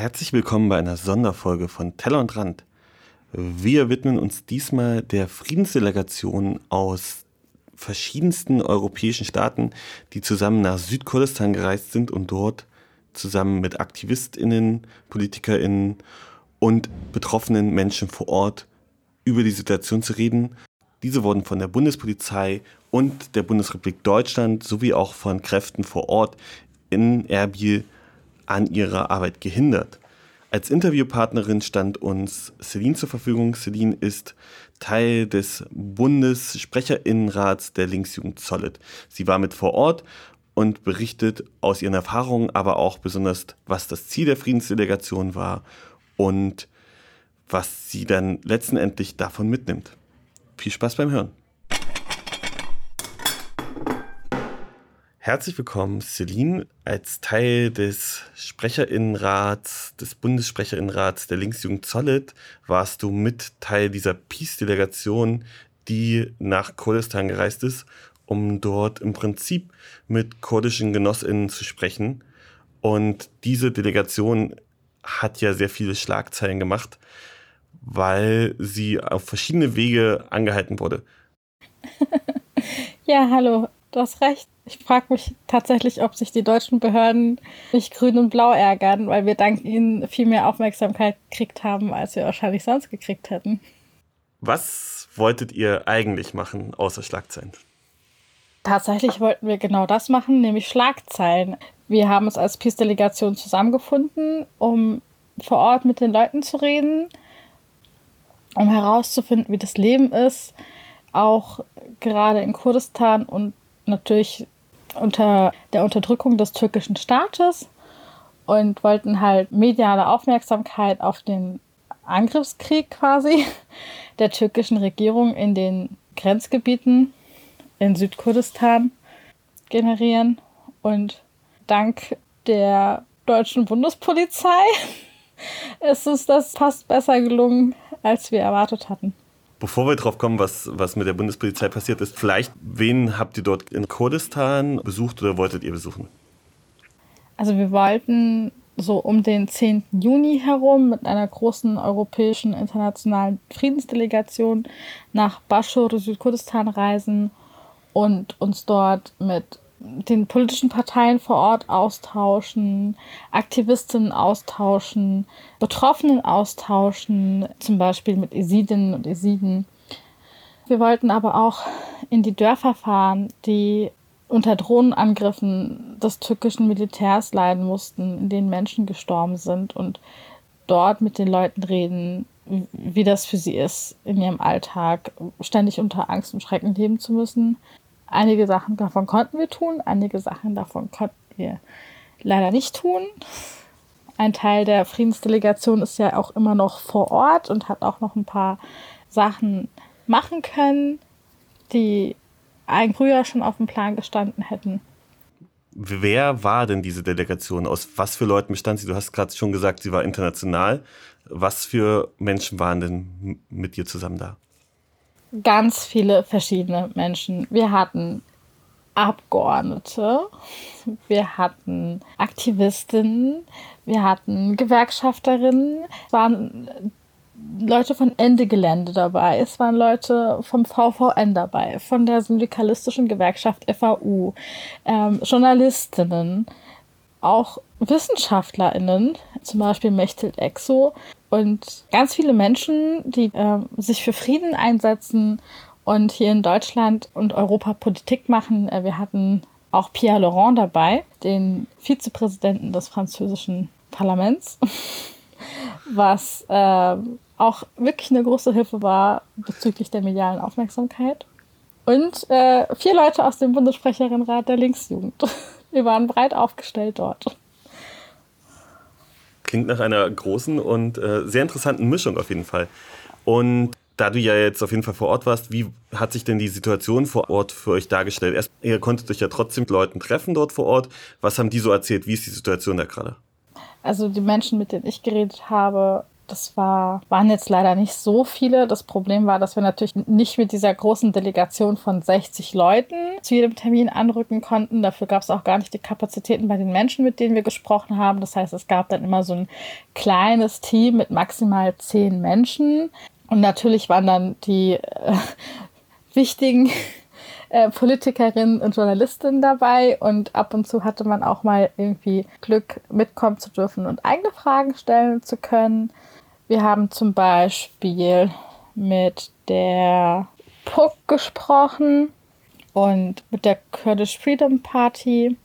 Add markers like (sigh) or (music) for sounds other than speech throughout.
Herzlich willkommen bei einer Sonderfolge von Teller und Rand. Wir widmen uns diesmal der Friedensdelegation aus verschiedensten europäischen Staaten, die zusammen nach Südkurdistan gereist sind und dort zusammen mit Aktivistinnen, Politikerinnen und betroffenen Menschen vor Ort über die Situation zu reden. Diese wurden von der Bundespolizei und der Bundesrepublik Deutschland sowie auch von Kräften vor Ort in Erbil an ihrer Arbeit gehindert. Als Interviewpartnerin stand uns Celine zur Verfügung. Celine ist Teil des Bundessprecherinnenrats der Linksjugend Solid. Sie war mit vor Ort und berichtet aus ihren Erfahrungen, aber auch besonders, was das Ziel der Friedensdelegation war und was sie dann letztendlich davon mitnimmt. Viel Spaß beim Hören. Herzlich willkommen, Celine, als Teil des Sprecherinnenrats, des Bundessprecherinnenrats der Linksjugend Solid warst du mit Teil dieser Peace-Delegation, die nach Kurdistan gereist ist, um dort im Prinzip mit kurdischen Genossinnen zu sprechen. Und diese Delegation hat ja sehr viele Schlagzeilen gemacht, weil sie auf verschiedene Wege angehalten wurde. (laughs) ja, hallo, du hast recht. Ich frage mich tatsächlich, ob sich die deutschen Behörden nicht grün und blau ärgern, weil wir dank ihnen viel mehr Aufmerksamkeit gekriegt haben, als wir wahrscheinlich sonst gekriegt hätten. Was wolltet ihr eigentlich machen, außer Schlagzeilen? Tatsächlich wollten wir genau das machen, nämlich Schlagzeilen. Wir haben uns als Peace-Delegation zusammengefunden, um vor Ort mit den Leuten zu reden, um herauszufinden, wie das Leben ist, auch gerade in Kurdistan und natürlich unter der Unterdrückung des türkischen Staates und wollten halt mediale Aufmerksamkeit auf den Angriffskrieg quasi (laughs) der türkischen Regierung in den Grenzgebieten in Südkurdistan generieren. Und dank der deutschen Bundespolizei (laughs) ist uns das fast besser gelungen, als wir erwartet hatten. Bevor wir drauf kommen, was, was mit der Bundespolizei passiert ist, vielleicht, wen habt ihr dort in Kurdistan besucht oder wolltet ihr besuchen? Also wir wollten so um den 10. Juni herum mit einer großen europäischen internationalen Friedensdelegation nach Bashur, Südkurdistan reisen und uns dort mit den politischen Parteien vor Ort austauschen, Aktivistinnen austauschen, Betroffenen austauschen, zum Beispiel mit Esidinnen und Esiden. Wir wollten aber auch in die Dörfer fahren, die unter Drohnenangriffen des türkischen Militärs leiden mussten, in denen Menschen gestorben sind und dort mit den Leuten reden, wie das für sie ist, in ihrem Alltag ständig unter Angst und Schrecken leben zu müssen. Einige Sachen davon konnten wir tun, einige Sachen davon konnten wir leider nicht tun. Ein Teil der Friedensdelegation ist ja auch immer noch vor Ort und hat auch noch ein paar Sachen machen können, die ein früher schon auf dem Plan gestanden hätten. Wer war denn diese Delegation? Aus was für Leuten bestand sie? Du hast gerade schon gesagt, sie war international. Was für Menschen waren denn mit dir zusammen da? Ganz viele verschiedene Menschen. Wir hatten Abgeordnete, wir hatten Aktivistinnen, wir hatten Gewerkschafterinnen, es waren Leute von Ende Gelände dabei, es waren Leute vom VVN dabei, von der syndikalistischen Gewerkschaft FAU, ähm, Journalistinnen, auch WissenschaftlerInnen, zum Beispiel Mechthild Exo, und ganz viele Menschen, die äh, sich für Frieden einsetzen und hier in Deutschland und Europa Politik machen. Äh, wir hatten auch Pierre Laurent dabei, den Vizepräsidenten des französischen Parlaments, (laughs) was äh, auch wirklich eine große Hilfe war bezüglich der medialen Aufmerksamkeit. Und äh, vier Leute aus dem Bundessprecherinnenrat der Linksjugend. (laughs) Wir waren breit aufgestellt dort. Klingt nach einer großen und äh, sehr interessanten Mischung auf jeden Fall. Und da du ja jetzt auf jeden Fall vor Ort warst, wie hat sich denn die Situation vor Ort für euch dargestellt? Erst, ihr konntet euch ja trotzdem mit Leuten treffen dort vor Ort. Was haben die so erzählt? Wie ist die Situation da gerade? Also die Menschen, mit denen ich geredet habe, Das war, waren jetzt leider nicht so viele. Das Problem war, dass wir natürlich nicht mit dieser großen Delegation von 60 Leuten zu jedem Termin anrücken konnten. Dafür gab es auch gar nicht die Kapazitäten bei den Menschen, mit denen wir gesprochen haben. Das heißt, es gab dann immer so ein kleines Team mit maximal zehn Menschen. Und natürlich waren dann die äh, (laughs) wichtigen (laughs) äh, Politikerinnen und Journalistinnen dabei und ab und zu hatte man auch mal irgendwie Glück, mitkommen zu dürfen und eigene Fragen stellen zu können. Wir haben zum Beispiel mit der Puck gesprochen und mit der Kurdish Freedom Party.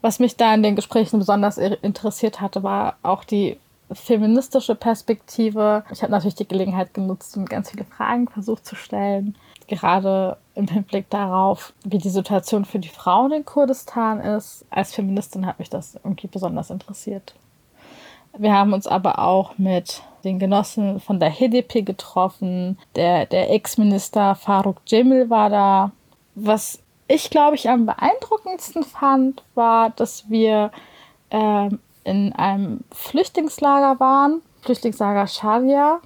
Was mich da in den Gesprächen besonders interessiert hatte, war auch die feministische Perspektive. Ich habe natürlich die Gelegenheit genutzt und ganz viele Fragen versucht zu stellen gerade im Hinblick darauf, wie die Situation für die Frauen in Kurdistan ist. Als Feministin hat mich das irgendwie besonders interessiert. Wir haben uns aber auch mit den Genossen von der HDP getroffen. Der, der Ex-Minister Faruk Cemil war da. Was ich, glaube ich, am beeindruckendsten fand, war, dass wir äh, in einem Flüchtlingslager waren, Flüchtlingslager Sharia.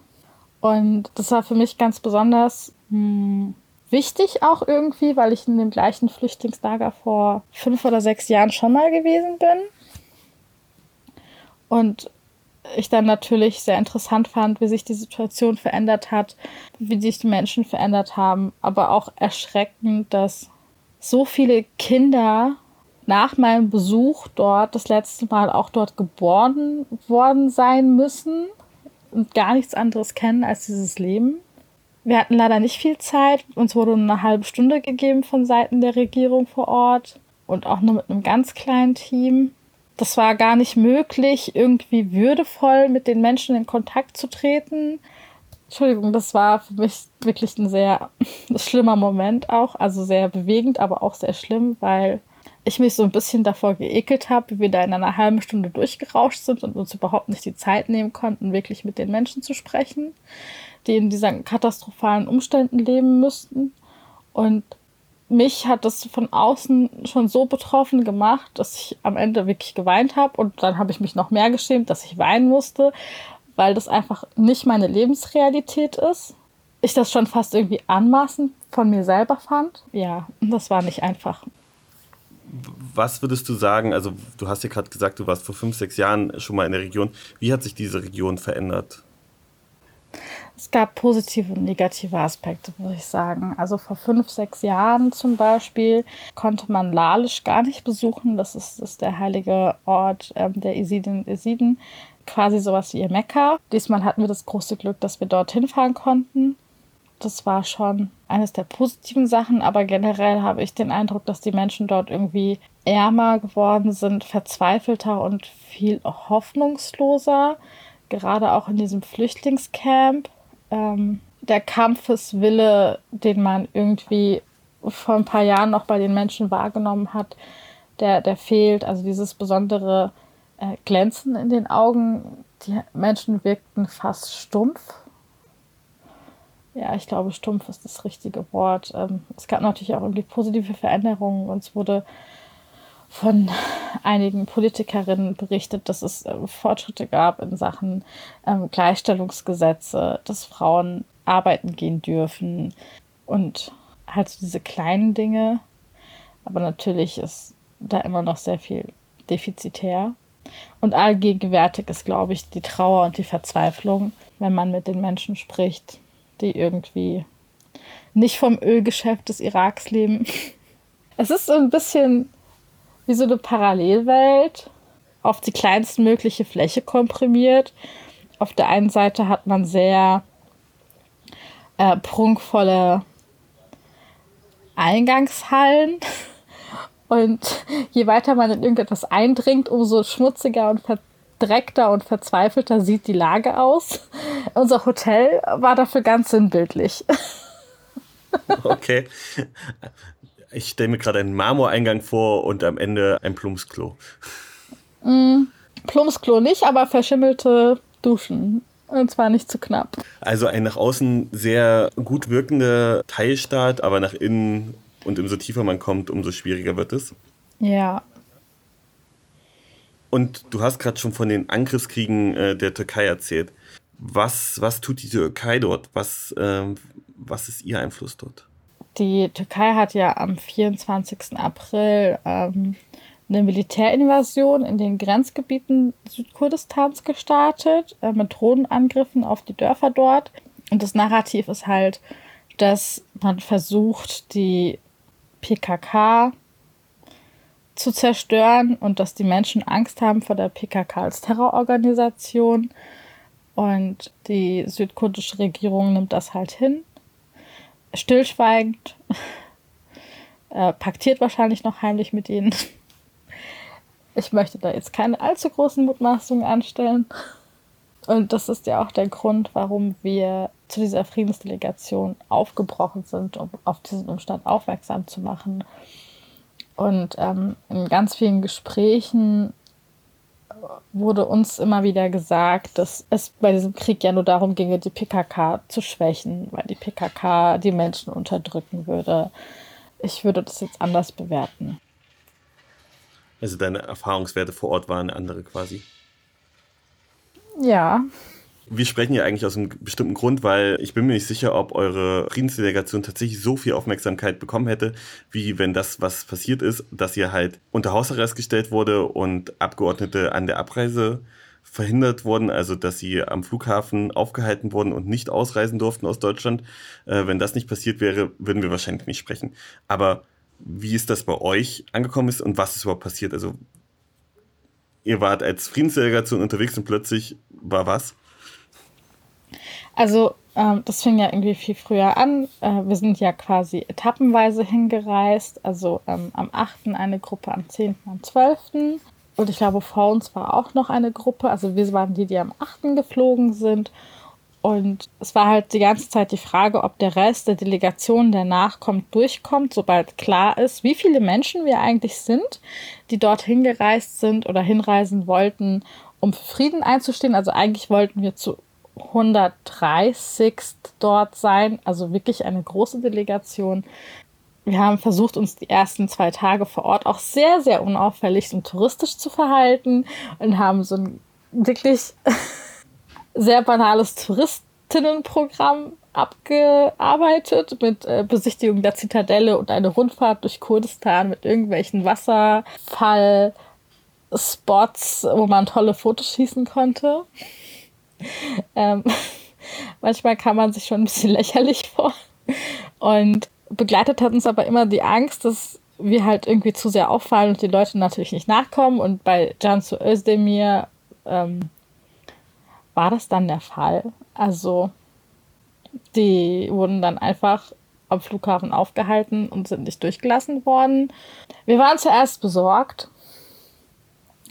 Und das war für mich ganz besonders, hm, wichtig auch irgendwie, weil ich in dem gleichen Flüchtlingslager vor fünf oder sechs Jahren schon mal gewesen bin. Und ich dann natürlich sehr interessant fand, wie sich die Situation verändert hat, wie sich die Menschen verändert haben, aber auch erschreckend, dass so viele Kinder nach meinem Besuch dort das letzte Mal auch dort geboren worden sein müssen und gar nichts anderes kennen als dieses Leben. Wir hatten leider nicht viel Zeit. Uns wurde eine halbe Stunde gegeben von Seiten der Regierung vor Ort und auch nur mit einem ganz kleinen Team. Das war gar nicht möglich, irgendwie würdevoll mit den Menschen in Kontakt zu treten. Entschuldigung, das war für mich wirklich ein sehr (laughs) schlimmer Moment auch. Also sehr bewegend, aber auch sehr schlimm, weil ich mich so ein bisschen davor geekelt habe, wie wir da in einer halben Stunde durchgerauscht sind und uns überhaupt nicht die Zeit nehmen konnten, wirklich mit den Menschen zu sprechen die in diesen katastrophalen Umständen leben müssten. Und mich hat das von außen schon so betroffen gemacht, dass ich am Ende wirklich geweint habe. Und dann habe ich mich noch mehr geschämt, dass ich weinen musste, weil das einfach nicht meine Lebensrealität ist. Ich das schon fast irgendwie anmaßend von mir selber fand. Ja, das war nicht einfach. Was würdest du sagen? Also, du hast ja gerade gesagt, du warst vor fünf, sechs Jahren schon mal in der Region. Wie hat sich diese Region verändert? Es gab positive und negative Aspekte, muss ich sagen. Also vor fünf, sechs Jahren zum Beispiel konnte man Lalisch gar nicht besuchen. Das ist, das ist der heilige Ort ähm, der Isiden und Isiden. Quasi sowas wie ihr Mekka. Diesmal hatten wir das große Glück, dass wir dorthin fahren konnten. Das war schon eines der positiven Sachen, aber generell habe ich den Eindruck, dass die Menschen dort irgendwie ärmer geworden sind, verzweifelter und viel hoffnungsloser. Gerade auch in diesem Flüchtlingscamp ähm, der Kampfeswille, den man irgendwie vor ein paar Jahren noch bei den Menschen wahrgenommen hat, der, der fehlt. Also dieses besondere äh, Glänzen in den Augen. Die Menschen wirkten fast stumpf. Ja, ich glaube, stumpf ist das richtige Wort. Ähm, es gab natürlich auch irgendwie positive Veränderungen. Uns wurde von einigen Politikerinnen berichtet, dass es äh, Fortschritte gab in Sachen ähm, Gleichstellungsgesetze, dass Frauen arbeiten gehen dürfen und halt so diese kleinen Dinge. Aber natürlich ist da immer noch sehr viel defizitär. Und allgegenwärtig ist, glaube ich, die Trauer und die Verzweiflung, wenn man mit den Menschen spricht, die irgendwie nicht vom Ölgeschäft des Iraks leben. (laughs) Es ist so ein bisschen wie so eine Parallelwelt auf die kleinstmögliche Fläche komprimiert. Auf der einen Seite hat man sehr äh, prunkvolle Eingangshallen. (laughs) Und je weiter man in irgendetwas eindringt, umso schmutziger und verdreckter und verzweifelter sieht die Lage aus. (laughs) Unser Hotel war dafür ganz sinnbildlich. (laughs) Okay. Ich stelle mir gerade einen Marmoreingang vor und am Ende ein Plumpsklo. Mm, Plumpsklo nicht, aber verschimmelte Duschen. Und zwar nicht zu knapp. Also ein nach außen sehr gut wirkender Teilstaat, aber nach innen und umso tiefer man kommt, umso schwieriger wird es. Ja. Und du hast gerade schon von den Angriffskriegen äh, der Türkei erzählt. Was, was tut die Türkei dort? Was, ähm, was ist ihr Einfluss dort? Die Türkei hat ja am 24. April ähm, eine Militärinvasion in den Grenzgebieten Südkurdistans gestartet, äh, mit Drohnenangriffen auf die Dörfer dort. Und das Narrativ ist halt, dass man versucht, die PKK zu zerstören und dass die Menschen Angst haben vor der PKK als Terrororganisation. Und die südkurdische Regierung nimmt das halt hin. Stillschweigend. (laughs) Äh, paktiert wahrscheinlich noch heimlich mit ihnen. Ich möchte da jetzt keine allzu großen Mutmaßungen anstellen. Und das ist ja auch der Grund, warum wir zu dieser Friedensdelegation aufgebrochen sind, um auf diesen Umstand aufmerksam zu machen. Und ähm, in ganz vielen Gesprächen wurde uns immer wieder gesagt, dass es bei diesem Krieg ja nur darum ginge, die PKK zu schwächen, weil die PKK die Menschen unterdrücken würde. Ich würde das jetzt anders bewerten. Also deine Erfahrungswerte vor Ort waren andere quasi. Ja. Wir sprechen ja eigentlich aus einem bestimmten Grund, weil ich bin mir nicht sicher, ob eure Friedensdelegation tatsächlich so viel Aufmerksamkeit bekommen hätte, wie wenn das, was passiert ist, dass ihr halt unter Hausarrest gestellt wurde und Abgeordnete an der Abreise verhindert wurden, also dass sie am Flughafen aufgehalten wurden und nicht ausreisen durften aus Deutschland. Äh, wenn das nicht passiert wäre, würden wir wahrscheinlich nicht sprechen. Aber wie ist das bei euch angekommen ist und was ist überhaupt passiert? Also ihr wart als Friedensdelegation unterwegs und plötzlich war was? Also ähm, das fing ja irgendwie viel früher an. Äh, wir sind ja quasi etappenweise hingereist. Also ähm, am 8. eine Gruppe, am 10., am 12. Und ich glaube, vor uns war auch noch eine Gruppe. Also wir waren die, die am 8. geflogen sind. Und es war halt die ganze Zeit die Frage, ob der Rest der Delegation, der nachkommt, durchkommt, sobald klar ist, wie viele Menschen wir eigentlich sind, die dorthin gereist sind oder hinreisen wollten, um für Frieden einzustehen. Also eigentlich wollten wir zu 130 dort sein, also wirklich eine große Delegation. Wir haben versucht, uns die ersten zwei Tage vor Ort auch sehr, sehr unauffällig und touristisch zu verhalten und haben so ein wirklich (laughs) sehr banales Touristinnenprogramm abgearbeitet mit äh, Besichtigung der Zitadelle und eine Rundfahrt durch Kurdistan mit irgendwelchen Wasserfallspots, wo man tolle Fotos schießen konnte. (laughs) ähm, manchmal kam man sich schon ein bisschen lächerlich vor. Und begleitet hat uns aber immer die Angst, dass wir halt irgendwie zu sehr auffallen und die Leute natürlich nicht nachkommen. Und bei Cansu Özdemir ähm, war das dann der Fall. Also die wurden dann einfach am Flughafen aufgehalten und sind nicht durchgelassen worden. Wir waren zuerst besorgt,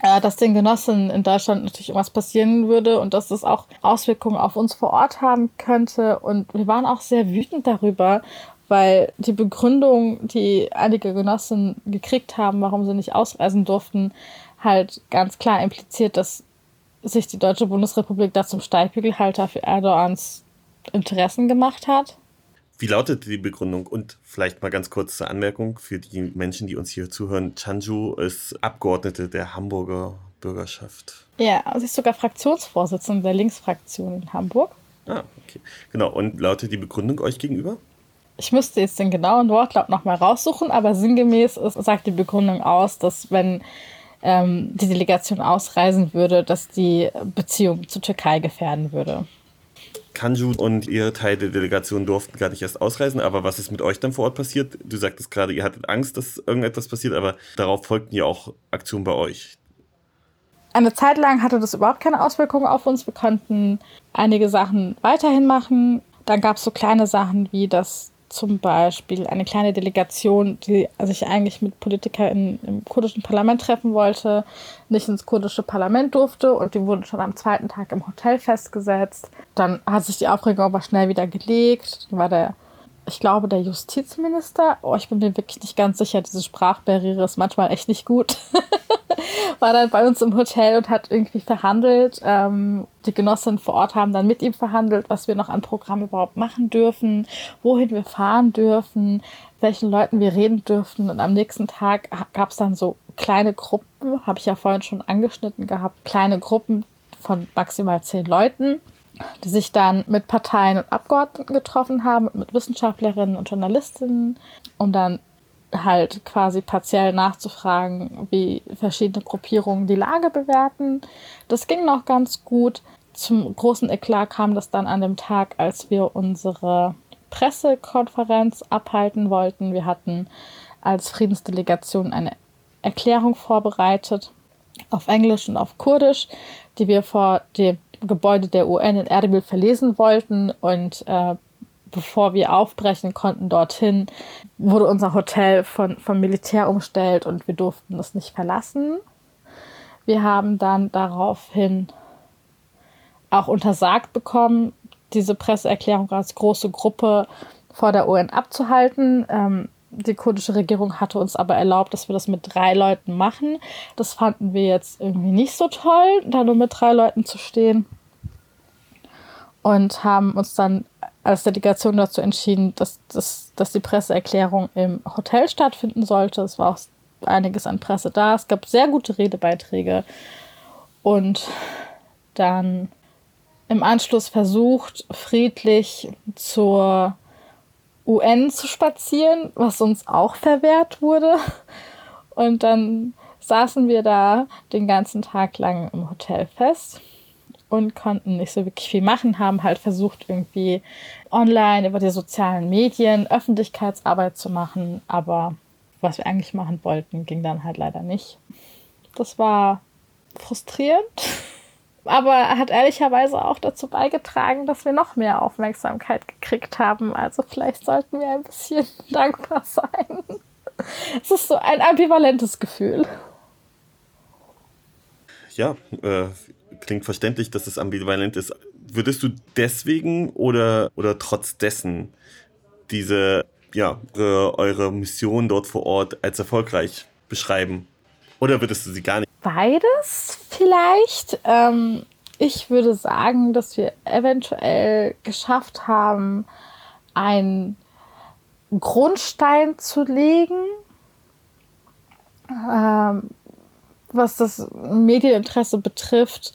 äh, dass den Genossen in Deutschland natürlich irgendwas passieren würde und dass das auch Auswirkungen auf uns vor Ort haben könnte. Und wir waren auch sehr wütend darüber, weil die Begründung, die einige Genossen gekriegt haben, warum sie nicht ausreisen durften, halt ganz klar impliziert, dass sich die Deutsche Bundesrepublik da zum Steigbügelhalter für Erdogans Interessen gemacht hat. Wie lautet die Begründung? Und vielleicht mal ganz kurz zur Anmerkung für die Menschen, die uns hier zuhören. Chanju ist Abgeordnete der Hamburger Bürgerschaft. Ja, sie ist sogar Fraktionsvorsitzende der Linksfraktion in Hamburg. Ah, okay. Genau. Und lautet die Begründung euch gegenüber? Ich müsste jetzt den genauen Wortlaut nochmal raussuchen, aber sinngemäß ist, sagt die Begründung aus, dass wenn ähm, die Delegation ausreisen würde, dass die Beziehung zur Türkei gefährden würde. Kanju und ihr Teil der Delegation durften gar nicht erst ausreisen, aber was ist mit euch dann vor Ort passiert? Du sagtest gerade, ihr hattet Angst, dass irgendetwas passiert, aber darauf folgten ja auch Aktionen bei euch. Eine Zeit lang hatte das überhaupt keine Auswirkungen auf uns. Wir konnten einige Sachen weiterhin machen. Dann gab es so kleine Sachen wie, dass zum Beispiel eine kleine Delegation, die sich eigentlich mit Politikern im kurdischen Parlament treffen wollte, nicht ins kurdische Parlament durfte und die wurden schon am zweiten Tag im Hotel festgesetzt. Dann hat sich die Aufregung aber schnell wieder gelegt. Dann war der ich glaube, der Justizminister, oh, ich bin mir wirklich nicht ganz sicher, diese Sprachbarriere ist manchmal echt nicht gut, (laughs) war dann bei uns im Hotel und hat irgendwie verhandelt. Ähm, die Genossinnen vor Ort haben dann mit ihm verhandelt, was wir noch an Programm überhaupt machen dürfen, wohin wir fahren dürfen, welchen Leuten wir reden dürfen. Und am nächsten Tag gab es dann so kleine Gruppen, habe ich ja vorhin schon angeschnitten gehabt, kleine Gruppen von maximal zehn Leuten die sich dann mit Parteien und Abgeordneten getroffen haben, mit Wissenschaftlerinnen und Journalistinnen, um dann halt quasi partiell nachzufragen, wie verschiedene Gruppierungen die Lage bewerten. Das ging noch ganz gut. Zum großen Eklat kam das dann an dem Tag, als wir unsere Pressekonferenz abhalten wollten. Wir hatten als Friedensdelegation eine Erklärung vorbereitet auf Englisch und auf Kurdisch, die wir vor dem Gebäude der UN in Erbil verlesen wollten. Und äh, bevor wir aufbrechen konnten dorthin, wurde unser Hotel von, vom Militär umstellt und wir durften es nicht verlassen. Wir haben dann daraufhin auch untersagt bekommen, diese Presseerklärung als große Gruppe vor der UN abzuhalten. Ähm, die kurdische Regierung hatte uns aber erlaubt, dass wir das mit drei Leuten machen. Das fanden wir jetzt irgendwie nicht so toll, da nur mit drei Leuten zu stehen. Und haben uns dann als Delegation dazu entschieden, dass, dass, dass die Presseerklärung im Hotel stattfinden sollte. Es war auch einiges an Presse da. Es gab sehr gute Redebeiträge. Und dann im Anschluss versucht, friedlich zur UN zu spazieren, was uns auch verwehrt wurde. Und dann saßen wir da den ganzen Tag lang im Hotel fest und konnten nicht so wirklich viel machen, haben halt versucht, irgendwie online über die sozialen Medien Öffentlichkeitsarbeit zu machen, aber was wir eigentlich machen wollten, ging dann halt leider nicht. Das war frustrierend (laughs) aber hat ehrlicherweise auch dazu beigetragen, dass wir noch mehr Aufmerksamkeit gekriegt haben. Also vielleicht sollten wir ein bisschen (laughs) dankbar sein. Es ist so ein ambivalentes Gefühl. Ja, äh, klingt verständlich, dass es ambivalent ist. Würdest du deswegen oder, oder trotz dessen diese, ja, eure, Mission dort vor Ort als erfolgreich beschreiben? Oder würdest du sie gar nicht? Beides vielleicht. Ähm, ich würde sagen, dass wir eventuell geschafft haben, einen Grundstein zu legen, ähm, was das Medieninteresse betrifft,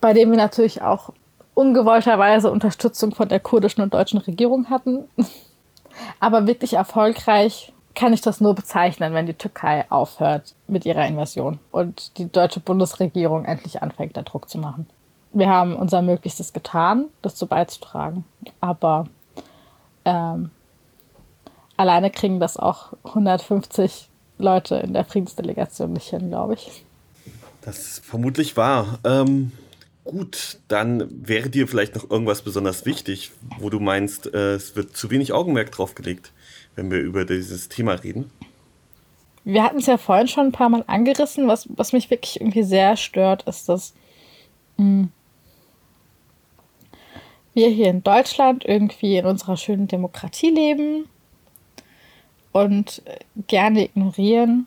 bei dem wir natürlich auch ungewollterweise Unterstützung von der kurdischen und deutschen Regierung hatten. (laughs) Aber wirklich erfolgreich kann ich das nur bezeichnen, wenn die Türkei aufhört mit ihrer Invasion und die deutsche Bundesregierung endlich anfängt, da Druck zu machen. Wir haben unser Möglichstes getan, das zu beizutragen, aber ähm, alleine kriegen das auch 150 Leute in der Friedensdelegation nicht hin, glaube ich. Das ist vermutlich wahr. Ähm, gut, dann wäre dir vielleicht noch irgendwas besonders wichtig, wo du meinst, äh, es wird zu wenig Augenmerk drauf gelegt wenn wir über dieses Thema reden? Wir hatten es ja vorhin schon ein paar Mal angerissen. Was, was mich wirklich irgendwie sehr stört, ist, dass mh, hm, wir hier in Deutschland irgendwie in unserer schönen Demokratie leben und gerne ignorieren,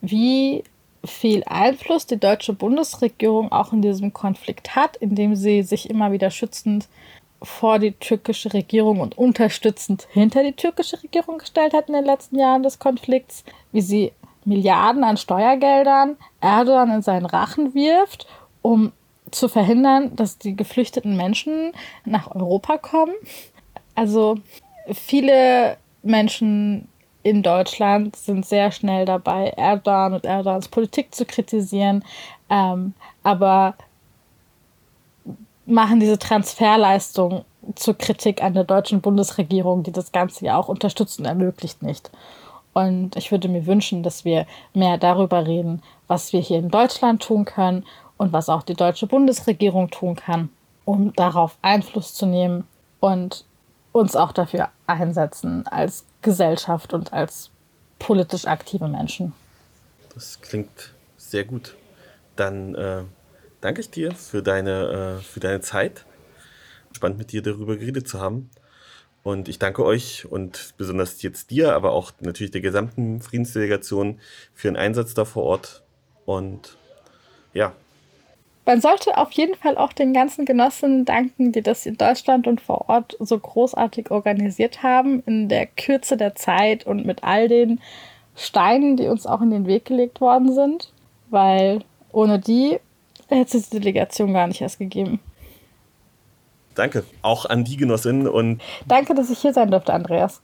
wie viel Einfluss die deutsche Bundesregierung auch in diesem Konflikt hat, indem sie sich immer wieder schützend vor die türkische Regierung und unterstützend hinter die türkische Regierung gestellt hat in den letzten Jahren des Konflikts, wie sie Milliarden an Steuergeldern Erdogan in seinen Rachen wirft, um zu verhindern, dass die geflüchteten Menschen nach Europa kommen. Also viele Menschen in Deutschland sind sehr schnell dabei, Erdogan und Erdogans Politik zu kritisieren, ähm, aber machen diese Transferleistung zur Kritik an der deutschen Bundesregierung, die das Ganze ja auch unterstützt und ermöglicht nicht. Und ich würde mir wünschen, dass wir mehr darüber reden, was wir hier in Deutschland tun können und was auch die deutsche Bundesregierung tun kann, um darauf Einfluss zu nehmen und uns auch dafür einsetzen als Gesellschaft und als politisch aktive Menschen. Das klingt sehr gut. Dann äh, danke ich dir für deine, äh, für deine Zeit. Spannend mit dir darüber geredet zu haben. Und ich danke euch und besonders jetzt dir, aber auch natürlich der gesamten Friedensdelegation für den Einsatz da vor Ort. Und ja. Man sollte auf jeden Fall auch den ganzen Genossen danken, die das in Deutschland und vor Ort so großartig organisiert haben, in der Kürze der Zeit und mit all den Steinen, die uns auch in den Weg gelegt worden sind. Weil ohne die hätte es die Delegation gar nicht erst gegeben. Danke. Auch an die Genossin und. Danke, dass ich hier sein durfte, Andreas.